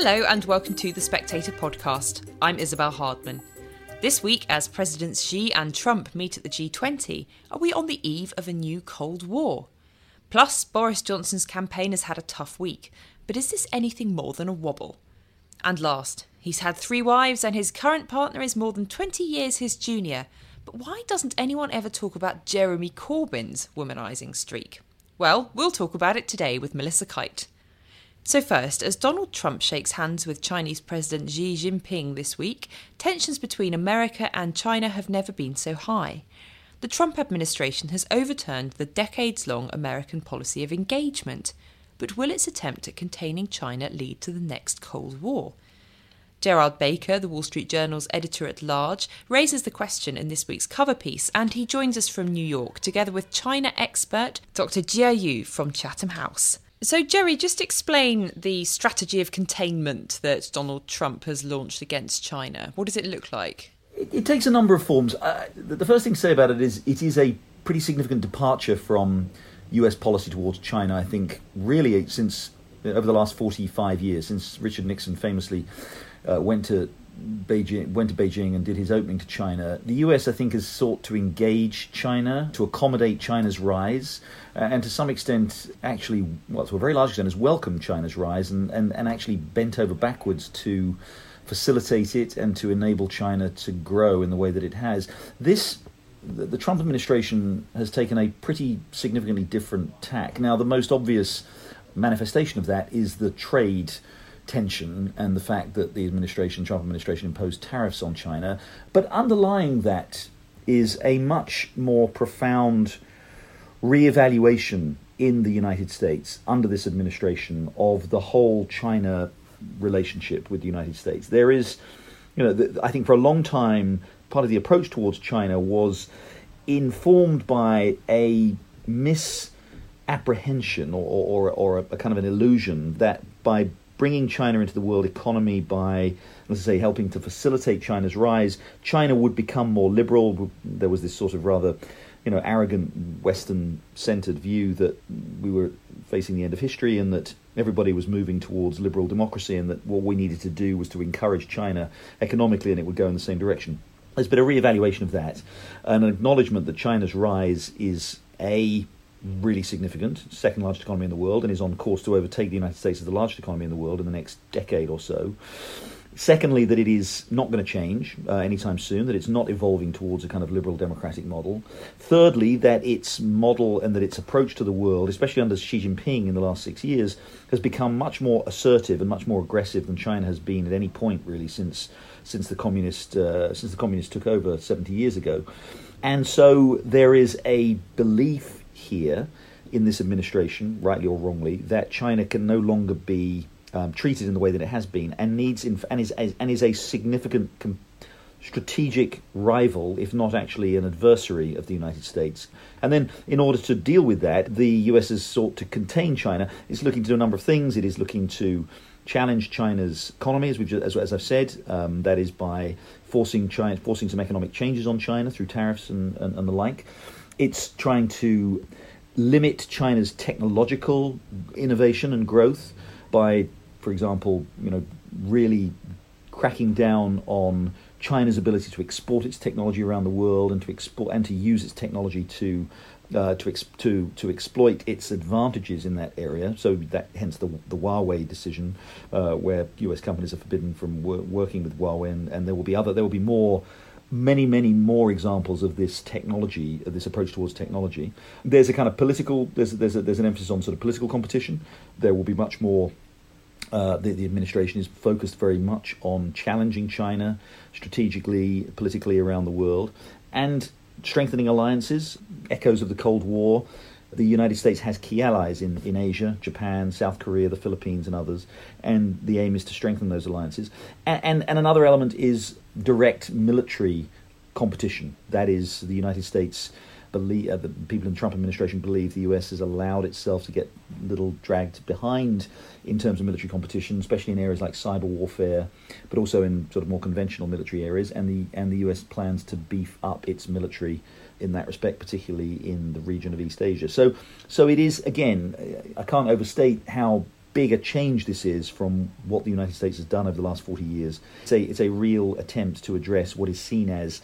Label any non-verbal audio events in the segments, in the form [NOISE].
Hello, and welcome to the Spectator podcast. I'm Isabel Hardman. This week, as Presidents Xi and Trump meet at the G20, are we on the eve of a new Cold War? Plus, Boris Johnson's campaign has had a tough week, but is this anything more than a wobble? And last, he's had three wives and his current partner is more than 20 years his junior. But why doesn't anyone ever talk about Jeremy Corbyn's womanising streak? Well, we'll talk about it today with Melissa Kite. So, first, as Donald Trump shakes hands with Chinese President Xi Jinping this week, tensions between America and China have never been so high. The Trump administration has overturned the decades long American policy of engagement. But will its attempt at containing China lead to the next Cold War? Gerard Baker, the Wall Street Journal's editor at large, raises the question in this week's cover piece, and he joins us from New York, together with China expert Dr. Jie Yu from Chatham House. So, Jerry, just explain the strategy of containment that Donald Trump has launched against China. What does it look like? It, it takes a number of forms. Uh, the first thing to say about it is it is a pretty significant departure from US policy towards China, I think, really since over the last 45 years, since Richard Nixon famously uh, went to Beijing went to Beijing and did his opening to China. The US, I think, has sought to engage China to accommodate China's rise, uh, and to some extent, actually, well, to a very large extent, has welcomed China's rise and, and, and actually bent over backwards to facilitate it and to enable China to grow in the way that it has. This the, the Trump administration has taken a pretty significantly different tack. Now, the most obvious manifestation of that is the trade tension and the fact that the administration, Trump administration, imposed tariffs on China. But underlying that is a much more profound reevaluation in the United States under this administration of the whole China relationship with the United States. There is, you know, the, I think for a long time, part of the approach towards China was informed by a misapprehension or, or, or a, a kind of an illusion that by bringing China into the world economy by, let's say, helping to facilitate China's rise, China would become more liberal. There was this sort of rather, you know, arrogant Western-centered view that we were facing the end of history and that everybody was moving towards liberal democracy and that what we needed to do was to encourage China economically and it would go in the same direction. There's been a re-evaluation of that, an acknowledgement that China's rise is a really significant, second largest economy in the world, and is on course to overtake the United States as the largest economy in the world in the next decade or so. Secondly, that it is not going to change uh, anytime soon, that it's not evolving towards a kind of liberal democratic model. Thirdly, that its model and that its approach to the world, especially under Xi Jinping in the last six years, has become much more assertive and much more aggressive than China has been at any point really since since the communist uh, since the communists took over 70 years ago. And so there is a belief here in this administration, rightly or wrongly, that China can no longer be um, treated in the way that it has been, and needs inf- and is and is a significant com- strategic rival, if not actually an adversary of the United States. And then, in order to deal with that, the US has sought to contain China. It's looking to do a number of things. It is looking to challenge China's economy, as, we've, as, as I've said. Um, that is by forcing China, forcing some economic changes on China through tariffs and, and, and the like. It's trying to limit China's technological innovation and growth by, for example, you know, really cracking down on China's ability to export its technology around the world and to export and to use its technology to uh, to, ex- to to exploit its advantages in that area. So that hence the the Huawei decision, uh, where U.S. companies are forbidden from wor- working with Huawei, and, and there will be other there will be more many, many more examples of this technology, of this approach towards technology. There's a kind of political, there's there's a, there's an emphasis on sort of political competition. There will be much more. Uh, the, the administration is focused very much on challenging China strategically, politically around the world, and strengthening alliances, echoes of the Cold War. The United States has key allies in, in Asia, Japan, South Korea, the Philippines, and others, and the aim is to strengthen those alliances. And, and, and another element is direct military competition. That is, the United States believe uh, the people in the Trump administration believe the US has allowed itself to get a little dragged behind in terms of military competition, especially in areas like cyber warfare, but also in sort of more conventional military areas. And the and the US plans to beef up its military in that respect, particularly in the region of East Asia. So so it is again, I can't overstate how big a change this is from what the United States has done over the last 40 years. It's a, it's a real attempt to address what is seen as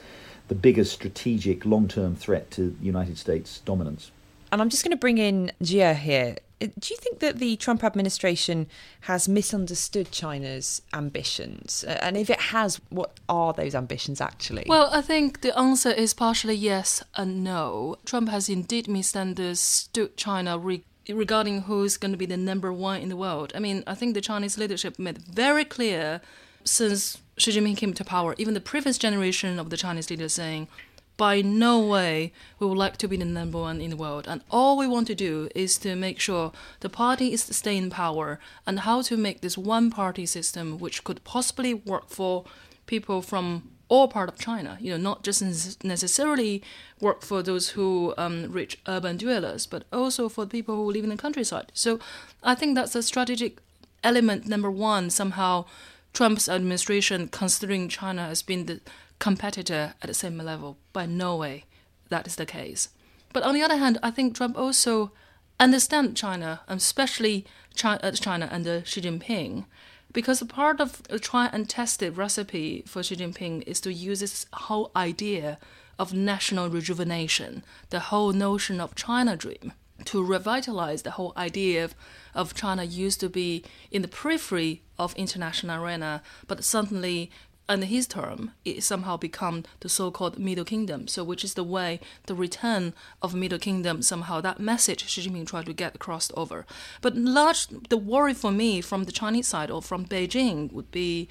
the biggest strategic long term threat to United States dominance. And I'm just going to bring in Jie here. Uh, do you think that the Trump administration has misunderstood China's ambitions? Uh, and if it has, what are those ambitions actually? Well, I think the answer is partially yes and no. Trump has indeed misunderstood China re- regarding who's going to be the number one in the world. I mean, I think the Chinese leadership made very clear since Xi Jinping came to power, even the previous generation of the Chinese leaders saying, by no way we would like to be the number one in the world. And all we want to do is to make sure the party is to stay in power and how to make this one party system which could possibly work for people from all part of China, you know, not just necessarily work for those who um, reach urban dwellers, but also for people who live in the countryside. So I think that's a strategic element number one. Somehow, Trump's administration considering China as being the competitor at the same level. By no way that is the case. But on the other hand, I think Trump also understands China, especially China, uh, China under Xi Jinping, because part of a try and tested recipe for Xi Jinping is to use this whole idea of national rejuvenation, the whole notion of China dream, to revitalize the whole idea of, of China used to be in the periphery of international arena, but suddenly under his term, it somehow become the so-called Middle Kingdom. So, which is the way the return of Middle Kingdom somehow that message Xi Jinping tried to get across over. But large, the worry for me from the Chinese side or from Beijing would be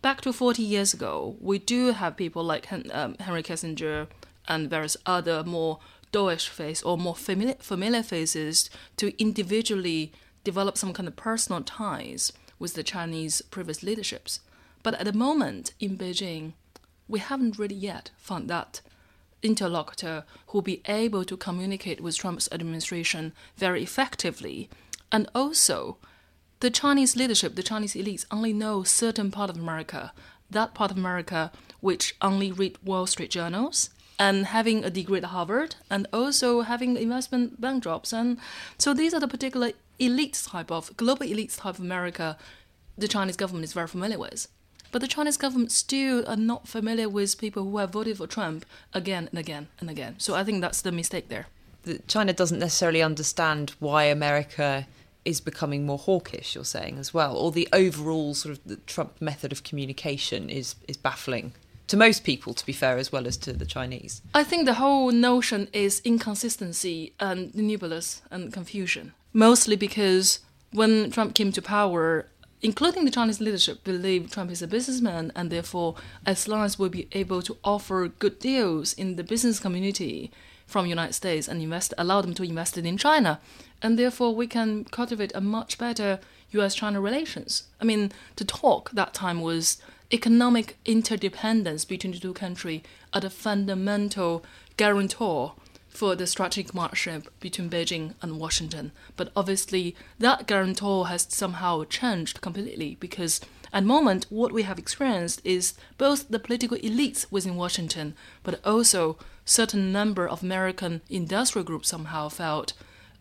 back to 40 years ago. We do have people like um, Henry Kissinger and various other more dovish face or more familiar, familiar faces to individually develop some kind of personal ties with the Chinese previous leaderships. But at the moment in Beijing, we haven't really yet found that interlocutor who will be able to communicate with Trump's administration very effectively. And also, the Chinese leadership, the Chinese elites only know certain part of America, that part of America which only read Wall Street journals and having a degree at Harvard and also having investment bank jobs. And so these are the particular elite type of global elite type of America the Chinese government is very familiar with. But the Chinese government still are not familiar with people who have voted for Trump again and again and again. So I think that's the mistake there. China doesn't necessarily understand why America is becoming more hawkish, you're saying as well, or the overall sort of the Trump method of communication is, is baffling to most people, to be fair, as well as to the Chinese. I think the whole notion is inconsistency and nebulous and confusion, mostly because when Trump came to power, including the Chinese leadership, believe Trump is a businessman, and therefore, as long as we'll be able to offer good deals in the business community from United States and invest, allow them to invest in China, and therefore we can cultivate a much better U.S.-China relations. I mean, the talk that time was economic interdependence between the two countries are the fundamental guarantor for the strategic partnership between Beijing and Washington. But obviously, that guarantor has somehow changed completely because at the moment, what we have experienced is both the political elites within Washington, but also certain number of American industrial groups somehow felt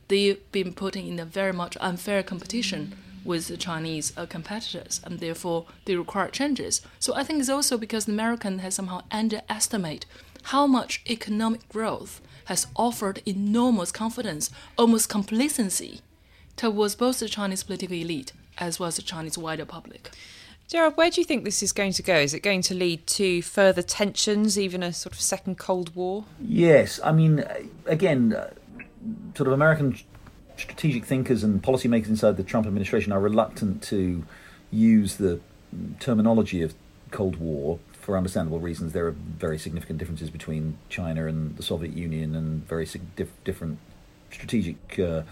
they've been putting in a very much unfair competition with the Chinese uh, competitors, and therefore they require changes. So I think it's also because the American has somehow underestimated how much economic growth has offered enormous confidence, almost complacency, towards both the Chinese political elite as well as the Chinese wider public. Gerard, where do you think this is going to go? Is it going to lead to further tensions, even a sort of second Cold War? Yes. I mean, again, uh, sort of American strategic thinkers and policymakers inside the Trump administration are reluctant to use the terminology of Cold War for understandable reasons, there are very significant differences between China and the Soviet Union, and very different strategic uh,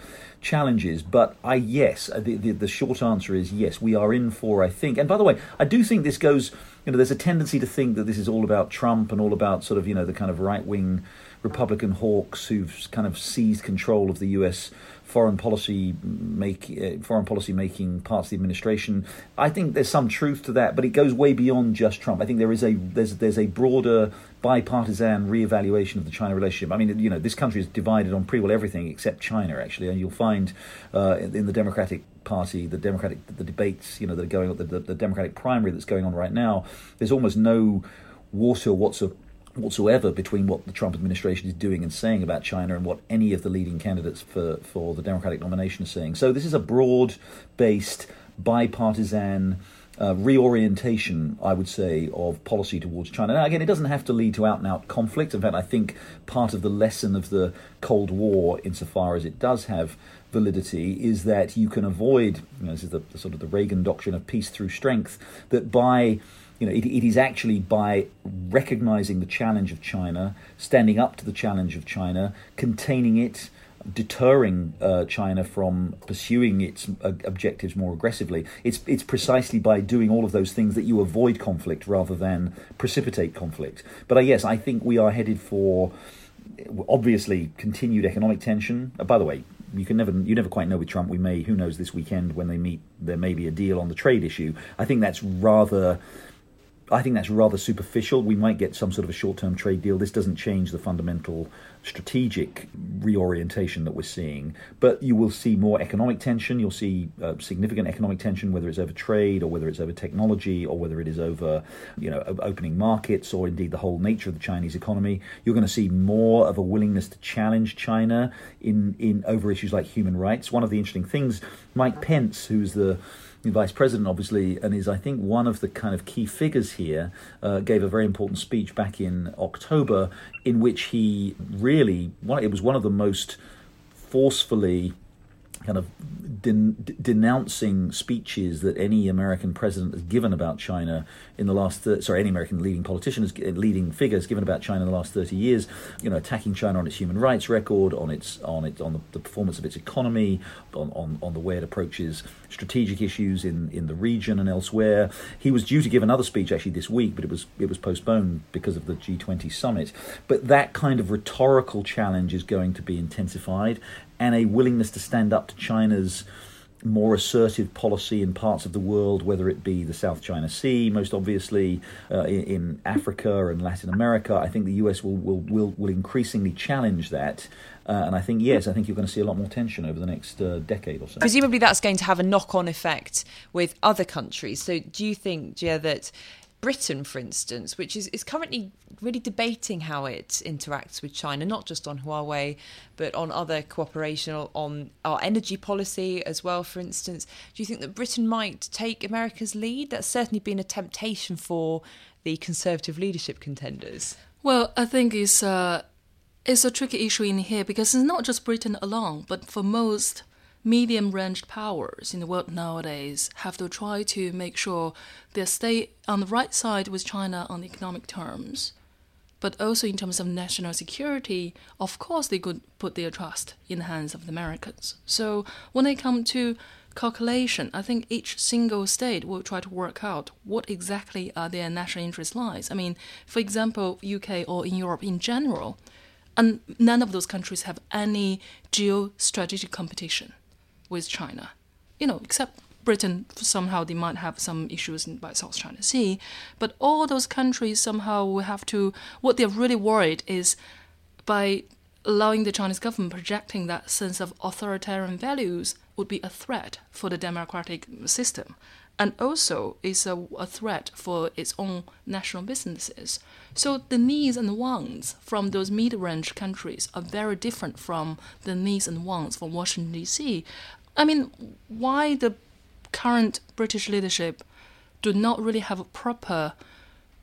challenges. But I yes, uh, the, the, the short answer is yes. We are in for I think. And by the way, I do think this goes. You know, there's a tendency to think that this is all about Trump and all about sort of you know the kind of right wing Republican hawks who've kind of seized control of the U.S. foreign policy make uh, foreign policy making parts of the administration. I think there's some truth to that, but it goes way beyond just Trump. I think there is a there's there's a broader bipartisan reevaluation of the China relationship. I mean, you know, this country is divided on pretty well everything except China, actually, and you'll find uh, in the Democratic Party, the Democratic the debates, you know, that are going on, the, the, the Democratic primary that's going on right now. There's almost no water whatsoever whatsoever between what the Trump administration is doing and saying about China and what any of the leading candidates for, for the Democratic nomination are saying. So this is a broad based, bipartisan uh, reorientation, I would say, of policy towards China. Now, again, it doesn't have to lead to out and out conflict. In fact, I think part of the lesson of the Cold War, insofar as it does have validity, is that you can avoid, you know, this is the, the sort of the Reagan doctrine of peace through strength, that by you know, it, it is actually by recognizing the challenge of China, standing up to the challenge of China, containing it, deterring uh, China from pursuing its uh, objectives more aggressively. It's it's precisely by doing all of those things that you avoid conflict rather than precipitate conflict. But uh, yes, I think we are headed for obviously continued economic tension. Uh, by the way, you can never you never quite know with Trump. We may who knows this weekend when they meet there may be a deal on the trade issue. I think that's rather I think that's rather superficial. We might get some sort of a short term trade deal. This doesn't change the fundamental strategic reorientation that we're seeing. But you will see more economic tension. You'll see uh, significant economic tension, whether it's over trade or whether it's over technology or whether it is over, you know, opening markets or indeed the whole nature of the Chinese economy. You're going to see more of a willingness to challenge China in, in over issues like human rights. One of the interesting things, Mike Pence, who's the vice president, obviously, and is, I think, one of the kind of key figures here, uh, gave a very important speech back in October in which he really, it was one of the most forcefully kind of den- denouncing speeches that any American president has given about China in the last sorry any American leading politician has uh, leading figures given about China in the last 30 years you know attacking China on its human rights record on its on its on the, the performance of its economy on, on on the way it approaches strategic issues in in the region and elsewhere. He was due to give another speech actually this week but it was it was postponed because of the G20 summit. But that kind of rhetorical challenge is going to be intensified and a willingness to stand up to China's more assertive policy in parts of the world, whether it be the South China Sea, most obviously uh, in, in, Africa and Latin America. I think the US will will will, will increasingly challenge that. Uh, and I think, yes, I think you're going to see a lot more tension over the next uh, decade or so. Presumably, that's going to have a knock on effect with other countries. So, do you think, Jie, that Britain, for instance, which is, is currently really debating how it interacts with China, not just on Huawei, but on other cooperation, on our energy policy as well, for instance. Do you think that Britain might take America's lead? That's certainly been a temptation for the Conservative leadership contenders. Well, I think it's, uh, it's a tricky issue in here because it's not just Britain alone, but for most medium ranged powers in the world nowadays have to try to make sure they stay on the right side with China on economic terms. But also in terms of national security, of course they could put their trust in the hands of the Americans. So when they come to calculation, I think each single state will try to work out what exactly are their national interest lies. I mean, for example, UK or in Europe in general, and none of those countries have any geostrategic competition with China. You know, except Britain, somehow they might have some issues in, by South China Sea, but all those countries somehow will have to. What they're really worried is by allowing the Chinese government projecting that sense of authoritarian values would be a threat for the democratic system and also is a, a threat for its own national businesses. So the needs and wants from those mid-range countries are very different from the needs and wants from Washington D.C. I mean, why the current British leadership do not really have a proper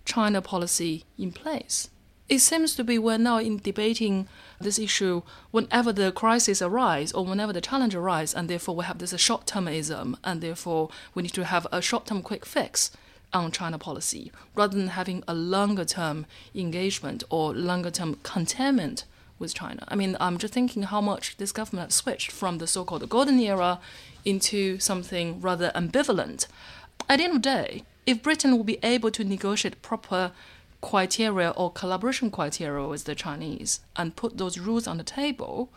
China policy in place? It seems to be we're now in debating this issue whenever the crisis arises or whenever the challenge arises, and therefore we have this short termism, and therefore we need to have a short term quick fix on China policy rather than having a longer term engagement or longer term containment with China. I mean, I'm just thinking how much this government has switched from the so called golden era into something rather ambivalent. At the end of the day, if Britain will be able to negotiate proper criteria or collaboration criteria with the Chinese and put those rules on the table,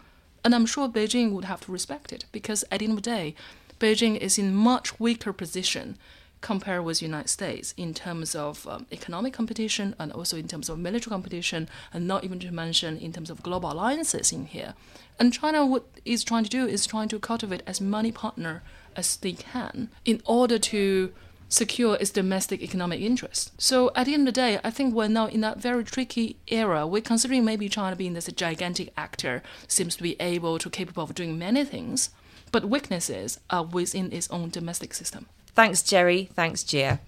and I'm sure Beijing would have to respect it because at the end of the day, Beijing is in much weaker position compared with United States in terms of um, economic competition and also in terms of military competition, and not even to mention in terms of global alliances in here. And China, what is trying to do is trying to cultivate as many partner as they can in order to secure its domestic economic interests. So at the end of the day, I think we're now in that very tricky era. We're considering maybe China being this gigantic actor seems to be able to capable of doing many things, but weaknesses are within its own domestic system. Thanks, Jerry. Thanks, Jie.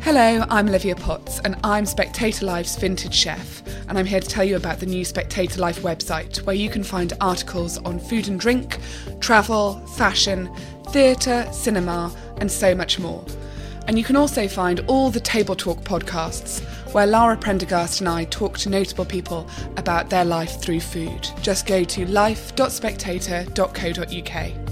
Hello, I'm Olivia Potts, and I'm Spectator Life's vintage chef, and I'm here to tell you about the new Spectator Life website, where you can find articles on food and drink, travel, fashion, theatre, cinema, and so much more. And you can also find all the Table Talk podcasts, where Lara Prendergast and I talk to notable people about their life through food. Just go to life.spectator.co.uk.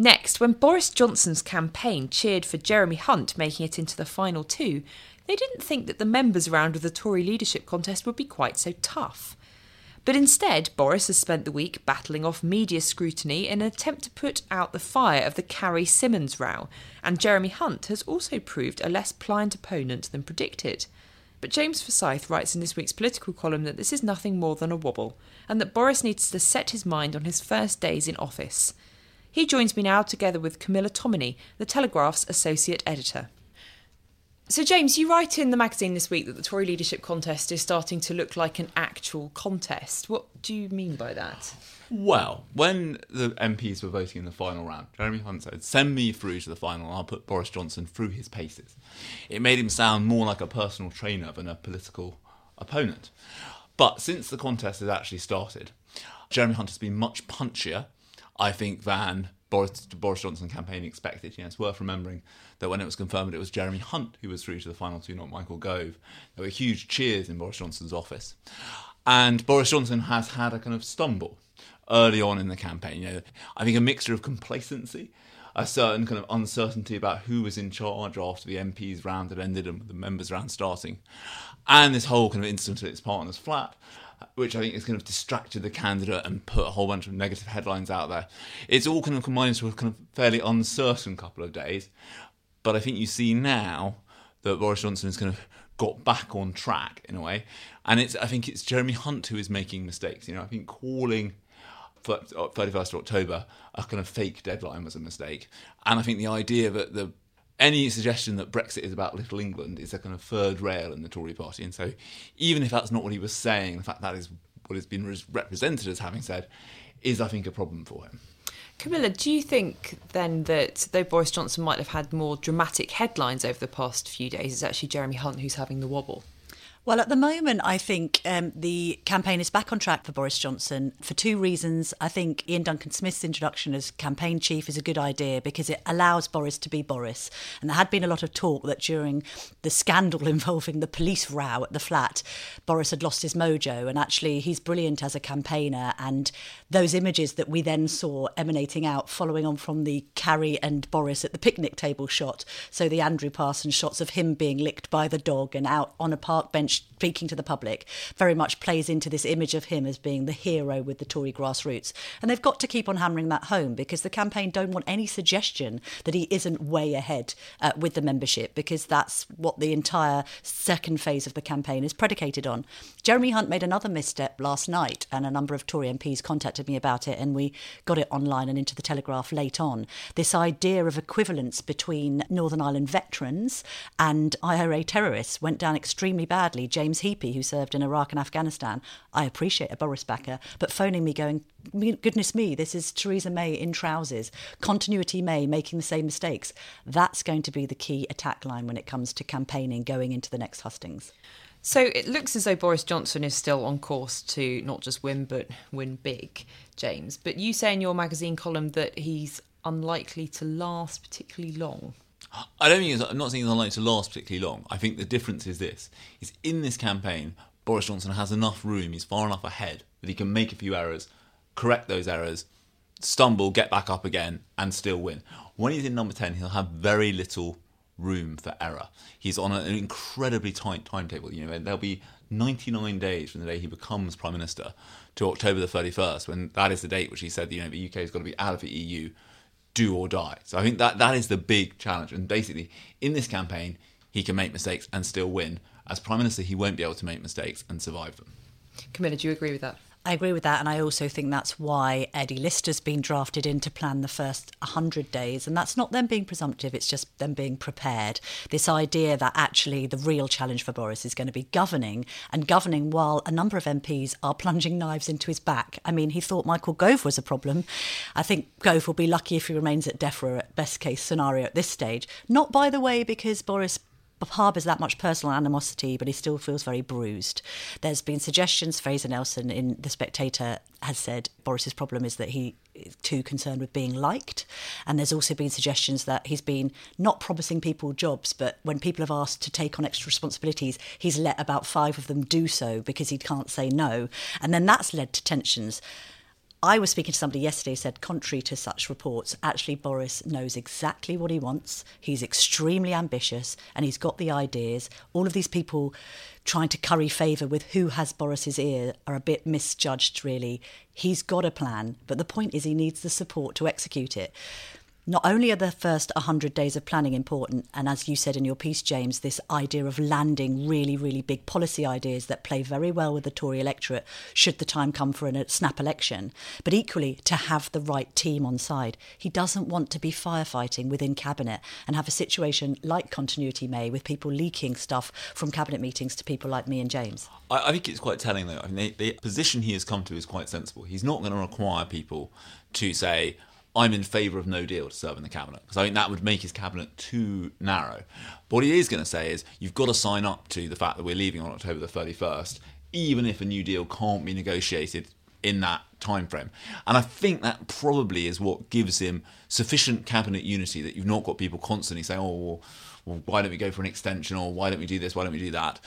Next, when Boris Johnson's campaign cheered for Jeremy Hunt making it into the final two, they didn't think that the members' round of the Tory leadership contest would be quite so tough. But instead, Boris has spent the week battling off media scrutiny in an attempt to put out the fire of the Carrie Symonds row, and Jeremy Hunt has also proved a less pliant opponent than predicted. But James Forsyth writes in this week's political column that this is nothing more than a wobble, and that Boris needs to set his mind on his first days in office. He joins me now together with Camilla Tominey, the Telegraph's associate editor. So, James, you write in the magazine this week that the Tory leadership contest is starting to look like an actual contest. What do you mean by that? Well, when the MPs were voting in the final round, Jeremy Hunt said, Send me through to the final, and I'll put Boris Johnson through his paces. It made him sound more like a personal trainer than a political opponent. But since the contest has actually started, Jeremy Hunt has been much punchier I think, than Boris, Boris Johnson campaign expected. You know, it's worth remembering that when it was confirmed it was Jeremy Hunt who was through to the final two, not Michael Gove, there were huge cheers in Boris Johnson's office. And Boris Johnson has had a kind of stumble early on in the campaign. You know, I think a mixture of complacency, a certain kind of uncertainty about who was in charge after the MPs round had ended and the members round starting, and this whole kind of incident at its partner's flat which I think has kind of distracted the candidate and put a whole bunch of negative headlines out there. It's all kind of combined to a kind of fairly uncertain couple of days. But I think you see now that Boris Johnson has kind of got back on track in a way. And it's I think it's Jeremy Hunt who is making mistakes. You know, I think calling 31st uh, of October a kind of fake deadline was a mistake. And I think the idea that the any suggestion that Brexit is about Little England is a kind of third rail in the Tory party. And so, even if that's not what he was saying, the fact that is what has been represented as having said is, I think, a problem for him. Camilla, do you think then that though Boris Johnson might have had more dramatic headlines over the past few days, it's actually Jeremy Hunt who's having the wobble? Well, at the moment, I think um, the campaign is back on track for Boris Johnson for two reasons. I think Iain Duncan Smith's introduction as campaign chief is a good idea because it allows Boris to be Boris. And there had been a lot of talk that during the scandal [LAUGHS] involving the police row at the flat, Boris had lost his mojo. And actually, he's brilliant as a campaigner. And those images that we then saw emanating out, following on from the Carrie and Boris at the picnic table shot, so the Andrew Parsons shots of him being licked by the dog and out on a park bench speaking to the public very much plays into this image of him as being the hero with the Tory grassroots. And they've got to keep on hammering that home because the campaign don't want any suggestion that he isn't way ahead uh, with the membership because that's what the entire second phase of the campaign is predicated on. Jeremy Hunt made another misstep last night, and a number of Tory MPs contacted me about it, and we got it online and into the Telegraph late on. This idea of equivalence between Northern Ireland veterans and IRA terrorists went down extremely badly James Heappey, who served in Iraq and Afghanistan, I appreciate a Boris backer, but phoning me going, goodness me, this is Theresa May in trousers, continuity May making the same mistakes. That's going to be the key attack line when it comes to campaigning going into the next hustings. So it looks as though Boris Johnson is still on course to not just win, but win big, James. But you say in your magazine column that he's unlikely to last particularly long. I don't think I'm not saying he's unlikely to last particularly long. I think the difference is this: is in this campaign, Boris Johnson has enough room, he's far enough ahead that he can make a few errors, correct those errors, stumble, get back up again, and still win. When he's in number 10, he'll have very little room for error. He's on an incredibly tight timetable. You know, there'll be 99 days from the day he becomes prime minister to October the 31st, when that is the date which he said, you know, the UK has got to be out of the EU, do or die. So I think that that is the big challenge. And basically, in this campaign, he can make mistakes and still win. As prime minister, he won't be able to make mistakes and survive them. Camilla, do you agree with that? I agree with that, and I also think that's why Eddie Lister's been drafted in to plan the first 100 days. And that's not them being presumptive, it's just them being prepared. This idea that actually the real challenge for Boris is going to be governing, and governing while a number of MPs are plunging knives into his back. I mean, he thought Michael Gove was a problem. I think Gove will be lucky if he remains at DEFRA at best case scenario at this stage. Not, by the way, because Boris harbours that much personal animosity, but he still feels very bruised. There's been suggestions, Fraser Nelson in The Spectator has said Boris's problem is that he is too concerned with being liked. And there's also been suggestions that he's been not promising people jobs, but when people have asked to take on extra responsibilities, he's let about five of them do so because he can't say no. And then that's led to tensions. I was speaking to somebody yesterday who said, contrary to such reports, actually Boris knows exactly what he wants. He's extremely ambitious and he's got the ideas. All of these people trying to curry favour with who has Boris's ear are a bit misjudged, really. He's got a plan, but the point is he needs the support to execute it not only are the first 100 days of planning important, and as you said in your piece, James, this idea of landing really, really big policy ideas that play very well with the Tory electorate should the time come for a snap election, but equally to have the right team on side. He doesn't want to be firefighting within Cabinet and have a situation like Continuity May with people leaking stuff from Cabinet meetings to people like me and James. I, I think it's quite telling, though. I mean, the, the position he has come to is quite sensible. He's not going to require people to say, I'm in favour of no deal to serve in the cabinet because I think that would make his cabinet too narrow. But what he is going to say is you've got to sign up to the fact that we're leaving on October the 31st, even if a new deal can't be negotiated in that time frame. And I think that probably is what gives him sufficient cabinet unity that you've not got people constantly saying, "Oh, well, why don't we go for an extension?" or "Why don't we do this? Why don't we do that?"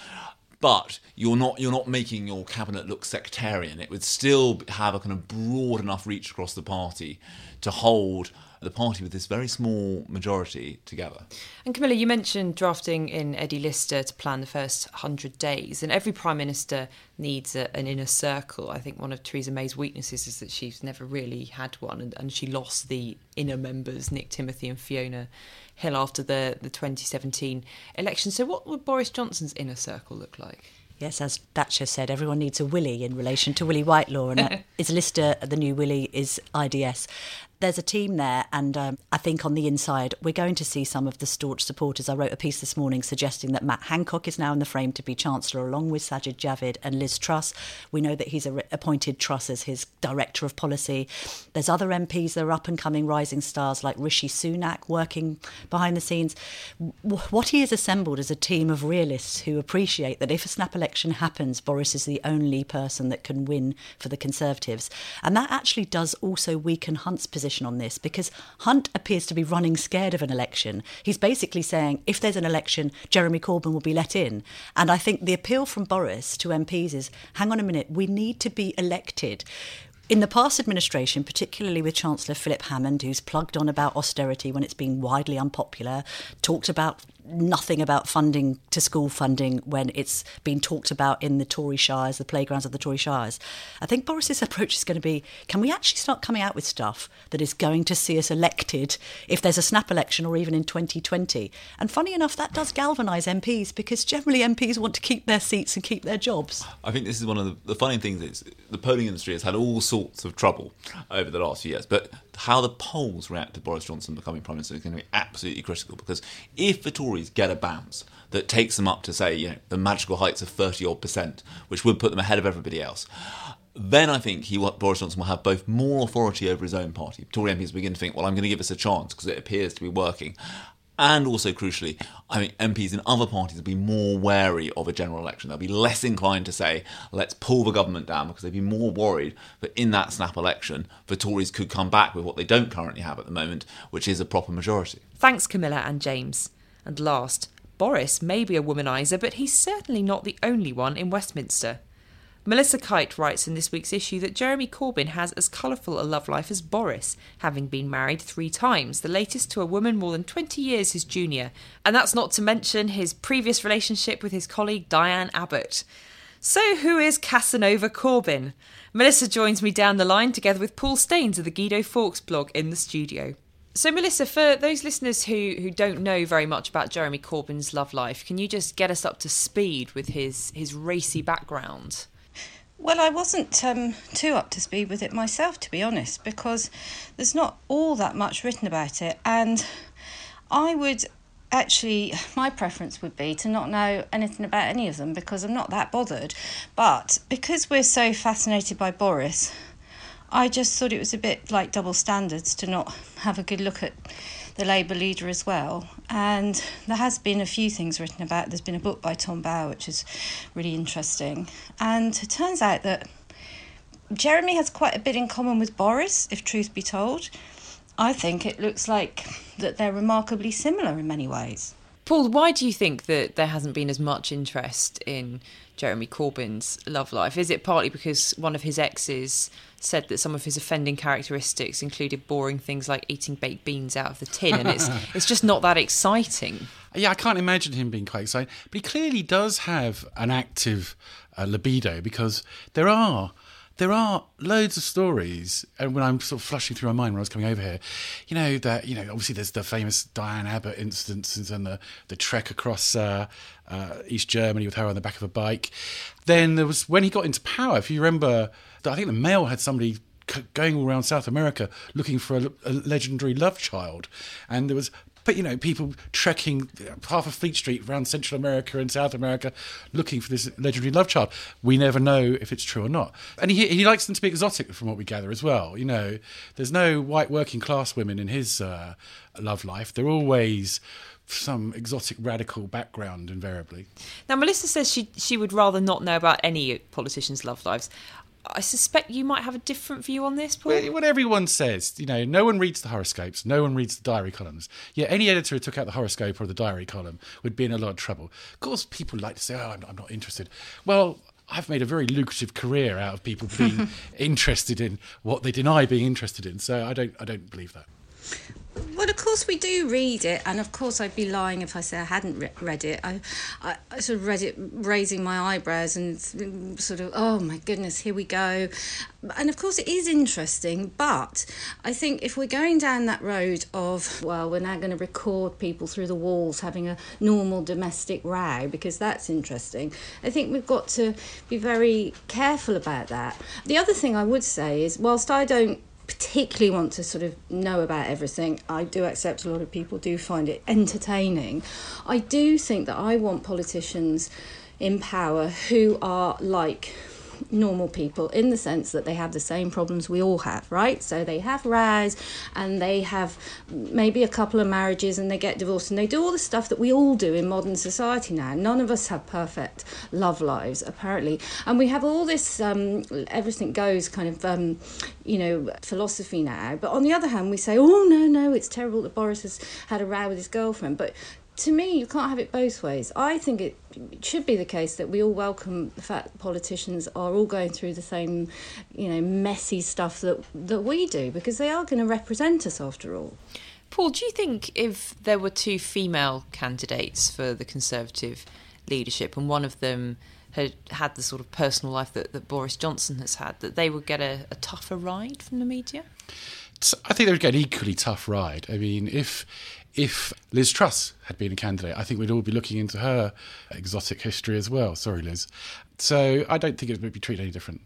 But you're not you're not making your cabinet look sectarian. It would still have a kind of broad enough reach across the party to hold the party with this very small majority together. And Camilla, you mentioned drafting in Eddie Lister to plan the first 100 days, and every Prime Minister needs a, an inner circle. I think one of Theresa May's weaknesses is that she's never really had one, and, and she lost the inner members, Nick Timothy and Fiona Hill, after the, the 2017 election. So, what would Boris Johnson's inner circle look like? Yes, as Thatcher said, everyone needs a Willie in relation to Willie Whitelaw, and [LAUGHS] is Lister the new Willie is IDS there's a team there, and um, I think on the inside, we're going to see some of the staunch supporters. I wrote a piece this morning suggesting that Matt Hancock is now in the frame to be Chancellor, along with Sajid Javid and Liz Truss. We know that he's appointed Truss as his Director of Policy. There's other MPs that are up and coming rising stars like Rishi Sunak working behind the scenes. What he has assembled is a team of realists who appreciate that if a snap election happens, Boris is the only person that can win for the Conservatives. And that actually does also weaken Hunt's position position on this because Hunt appears to be running scared of an election. He's basically saying if there's an election, Jeremy Corbyn will be let in. And I think the appeal from Boris to MPs is hang on a minute, we need to be elected. In the past administration, particularly with Chancellor Philip Hammond, who's plugged on about austerity when it's been widely unpopular, talked about nothing about funding to school funding when it's been talked about in the Tory shires, the playgrounds of the Tory shires. I think Boris's approach is going to be can we actually start coming out with stuff that is going to see us elected if there's a snap election or even in 2020? And funny enough, that does galvanise MPs because generally MPs want to keep their seats and keep their jobs. I think this is one of the, the funny things is the polling industry has had all sorts of trouble over the last few years, but how the polls react to Boris Johnson becoming Prime Minister is going to be absolutely critical because if the Tories get a bounce that takes them up to, say, you know, the magical heights of 30 odd percent, which would put them ahead of everybody else, then I think he, Boris Johnson will have both more authority over his own party. Tory MPs begin to think, well, I'm going to give us a chance because it appears to be working. And also, crucially, I think MPs in other parties will be more wary of a general election. They'll be less inclined to say, let's pull the government down, because they'd be more worried that in that snap election, the Tories could come back with what they don't currently have at the moment, which is a proper majority. Thanks, Camilla and James. And last, Boris may be a womanizer, but he's certainly not the only one in Westminster. Melissa Kite writes in this week's issue that Jeremy Corbyn has as colourful a love life as Boris, having been married three times, the latest to a woman more than 20 years his junior, and that's not to mention his previous relationship with his colleague Diane Abbott. So, who is Casanova Corbyn? Melissa joins me down the line together with Paul Staines of the Guido Fawkes blog in the studio. So, Melissa, for those listeners who, who don't know very much about Jeremy Corbyn's love life, can you just get us up to speed with his, his racy background? Well, I wasn't um, too up to speed with it myself, to be honest, because there's not all that much written about it. And I would actually, my preference would be to not know anything about any of them because I'm not that bothered. But because we're so fascinated by Boris, I just thought it was a bit like double standards to not have a good look at the Labour leader as well. And there has been a few things written about. There's been a book by Tom Bower, which is really interesting. And it turns out that Jeremy has quite a bit in common with Boris, if truth be told. I think it looks like that they're remarkably similar in many ways. Paul, why do you think that there hasn't been as much interest in Jeremy Corbyn's love life? Is it partly because one of his exes said that some of his offending characteristics included boring things like eating baked beans out of the tin, and it's [LAUGHS] it's just not that exciting? Yeah, I can't imagine him being quite excited, but he clearly does have an active uh, libido because there are there are loads of stories, and when I'm sort of flushing through my mind when I was coming over here, you know that you know obviously there's the famous Diane Abbott instances and the the trek across uh, uh, East Germany with her on the back of a bike. Then there was when he got into power. If you remember, I think the Mail had somebody going all around South America looking for a, a, legendary love child, and there was but you know, people trekking half of Fleet Street around Central America and South America looking for this legendary love child. We never know if it's true or not. And he, he likes them to be exotic, from what we gather as well. You know, there's no white working class women in his uh, love life. They're always some exotic radical background invariably. Now Melissa says she she would rather not know about any politicians' love lives. I suspect you might have a different view on this, Paul. Well, what everyone says, you know, no one reads the horoscopes, no one reads the diary columns. Yeah, any editor who took out the horoscope or the diary column would be in a lot of trouble. Of course, people like to say, "Oh, I'm, I'm not interested." Well, I've made a very lucrative career out of people being [LAUGHS] interested in what they deny being interested in. So I don't, I don't believe that. Well, of course we do read it, and of course I'd be lying if I say I hadn't re- read it. I, I, I, sort of read it raising my eyebrows and sort of, oh my goodness, here we go. And of course it is interesting, but I think if we're going down that road of, well, we're now going to record people through the walls having a normal domestic row because that's interesting, I think we've got to be very careful about that. The other thing I would say is, whilst I don't particularly want to sort of know about everything. I do accept a lot of people do find it entertaining. I do think that I want politicians in power who are like normal people in the sense that they have the same problems we all have, right? So they have rows and they have maybe a couple of marriages and they get divorced and they do all the stuff that we all do in modern society now. None of us have perfect love lives, apparently. And we have all this um, everything goes kind of, um, you know, philosophy now. But on the other hand, we say, oh, no, no, it's terrible that Boris has had a row with his girlfriend. But to me, you can't have it both ways. I think it should be the case that we all welcome the fact that politicians are all going through the same, you know, messy stuff that that we do because they are going to represent us after all. Paul, do you think if there were two female candidates for the Conservative leadership and one of them had had the sort of personal life that, that Boris Johnson has had, that they would get a, a tougher ride from the media? I think they would get an equally tough ride. I mean, if if Liz Truss had been a candidate, I think we'd all be looking into her exotic history as well. Sorry, Liz. So I don't think it would be treated any different.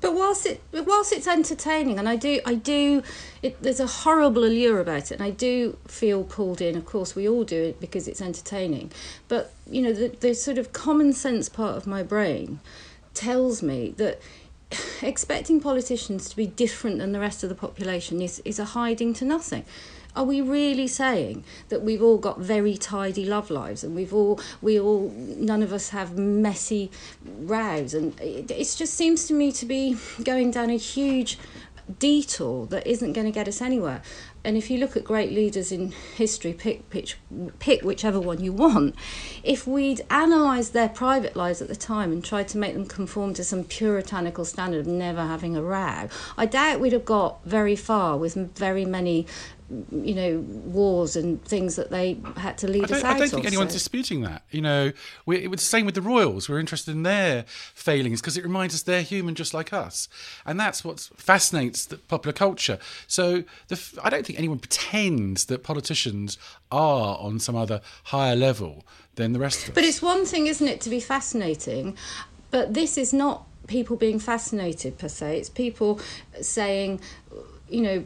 But whilst it whilst it's entertaining, and I do I do, it, there's a horrible allure about it, and I do feel pulled in. Of course, we all do it because it's entertaining. But you know, the, the sort of common sense part of my brain tells me that [SIGHS] expecting politicians to be different than the rest of the population is, is a hiding to nothing are we really saying that we've all got very tidy love lives and we've all we all none of us have messy rows and it, it just seems to me to be going down a huge detour that isn't going to get us anywhere. And if you look at great leaders in history, pick, pick, pick whichever one you want, if we'd analysed their private lives at the time and tried to make them conform to some puritanical standard of never having a row, I doubt we'd have got very far with very many you know, wars and things that they had to lead I us out I don't think of, anyone's so- disputing that. You know, we, it was the same with the royals. We're interested in their failings because it reminds us they're human just like us, and that's what fascinates the popular culture. So the, I don't think anyone pretends that politicians are on some other higher level than the rest of us. But it's one thing, isn't it, to be fascinating, but this is not people being fascinated per se. It's people saying, you know,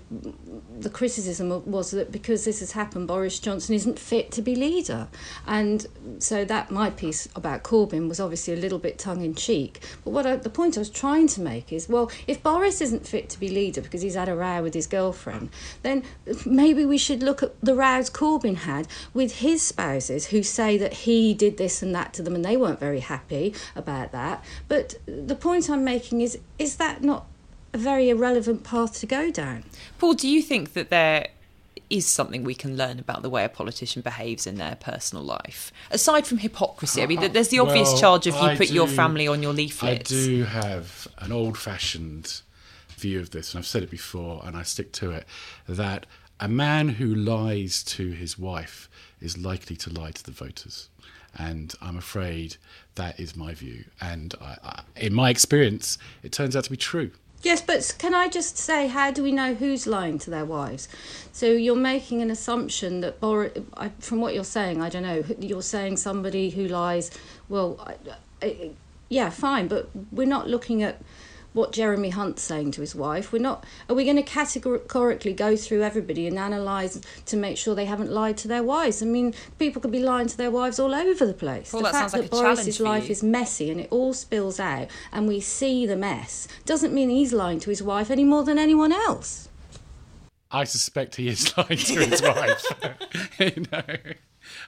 the criticism was that because this has happened, Boris Johnson isn't fit to be leader. And so that my piece about Corbyn was obviously a little bit tongue in cheek. But what I, the point I was trying to make is, well, if Boris isn't fit to be leader because he's had a row with his girlfriend, then maybe we should look at the rows Corbyn had with his spouses who say that he did this and that to them and they weren't very happy about that. But the point I'm making is, is that not a very irrelevant path to go down? Paul, do you think that there is something we can learn about the way a politician behaves in their personal life? Aside from hypocrisy, I mean, there's the obvious Well, charge of you I put your family on your leaflets. I do have an old fashioned view of this, and I've said it before and I stick to it that a man who lies to his wife is likely to lie to the voters. And I'm afraid that is my view. And I, I, in my experience, it turns out to be true. Yes, but can I just say, how do we know who's lying to their wives? So you're making an assumption that, Boris, from what you're saying, I don't know, you're saying somebody who lies, well, I, I, yeah, fine, but we're not looking at what Jeremy Hunt's saying to his wife. We're not. Are we going to categorically go through everybody and analyse to make sure they haven't lied to their wives? I mean, people could be lying to their wives all over the place. Well, the that fact sounds like that a Boris's for life is messy and it all spills out, and we see the mess, doesn't mean he's lying to his wife any more than anyone else. I suspect he is [LAUGHS] lying to his wife. [LAUGHS] you know,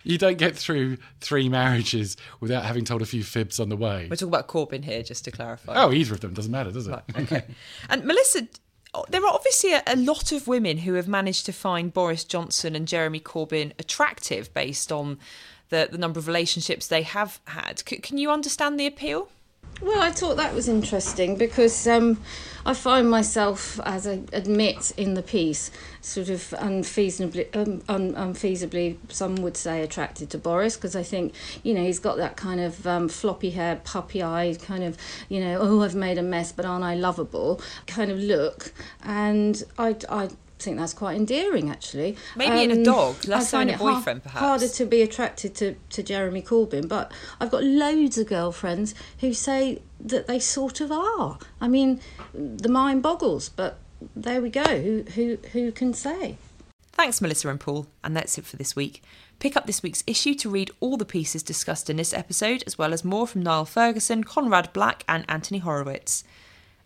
you don't get through three marriages without having told a few fibs on the way. We're talking about Corbyn here, just to clarify. Oh, either of them doesn't matter, does it? okay. [LAUGHS] And Melissa, oh, there are obviously a, a lot of women who have managed to find Boris Johnson and Jeremy Corbyn attractive based on the, the number of relationships they have had. C- can you understand the appeal? Well, I thought that was interesting because um, I find myself, as I admit in the piece, sort of unfeasibly, um, un- unfeasibly, some would say, attracted to Boris because I think, you know, he's got that kind of um, floppy hair, puppy eyed kind of, you know, oh, I've made a mess, but aren't I lovable kind of look. And I, I think that's quite endearing, actually. Maybe in a Um, dog, less so in a boyfriend, perhaps. Harder to be attracted to, to Jeremy Corbyn, but I've got loads of girlfriends who say that they sort of are. I mean, the mind boggles, but there we go. Who who who can say? Thanks, Melissa and Paul, and that's it for this week. Pick up this week's issue to read all the pieces discussed in this episode, as well as more from Niall Ferguson, Conrad Black, and Anthony Horowitz.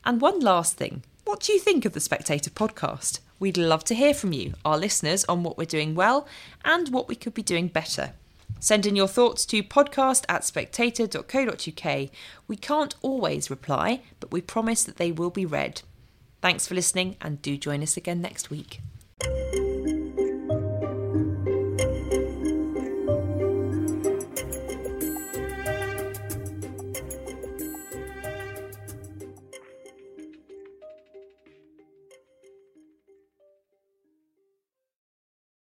And one last thing what do you think of the Spectator podcast? We'd love to hear from you, our listeners, on what we're doing well and what we could be doing better. Send in your thoughts to podcast at spectator.co.uk. We can't always reply, but we promise that they will be read. Thanks for listening and do join us again next week.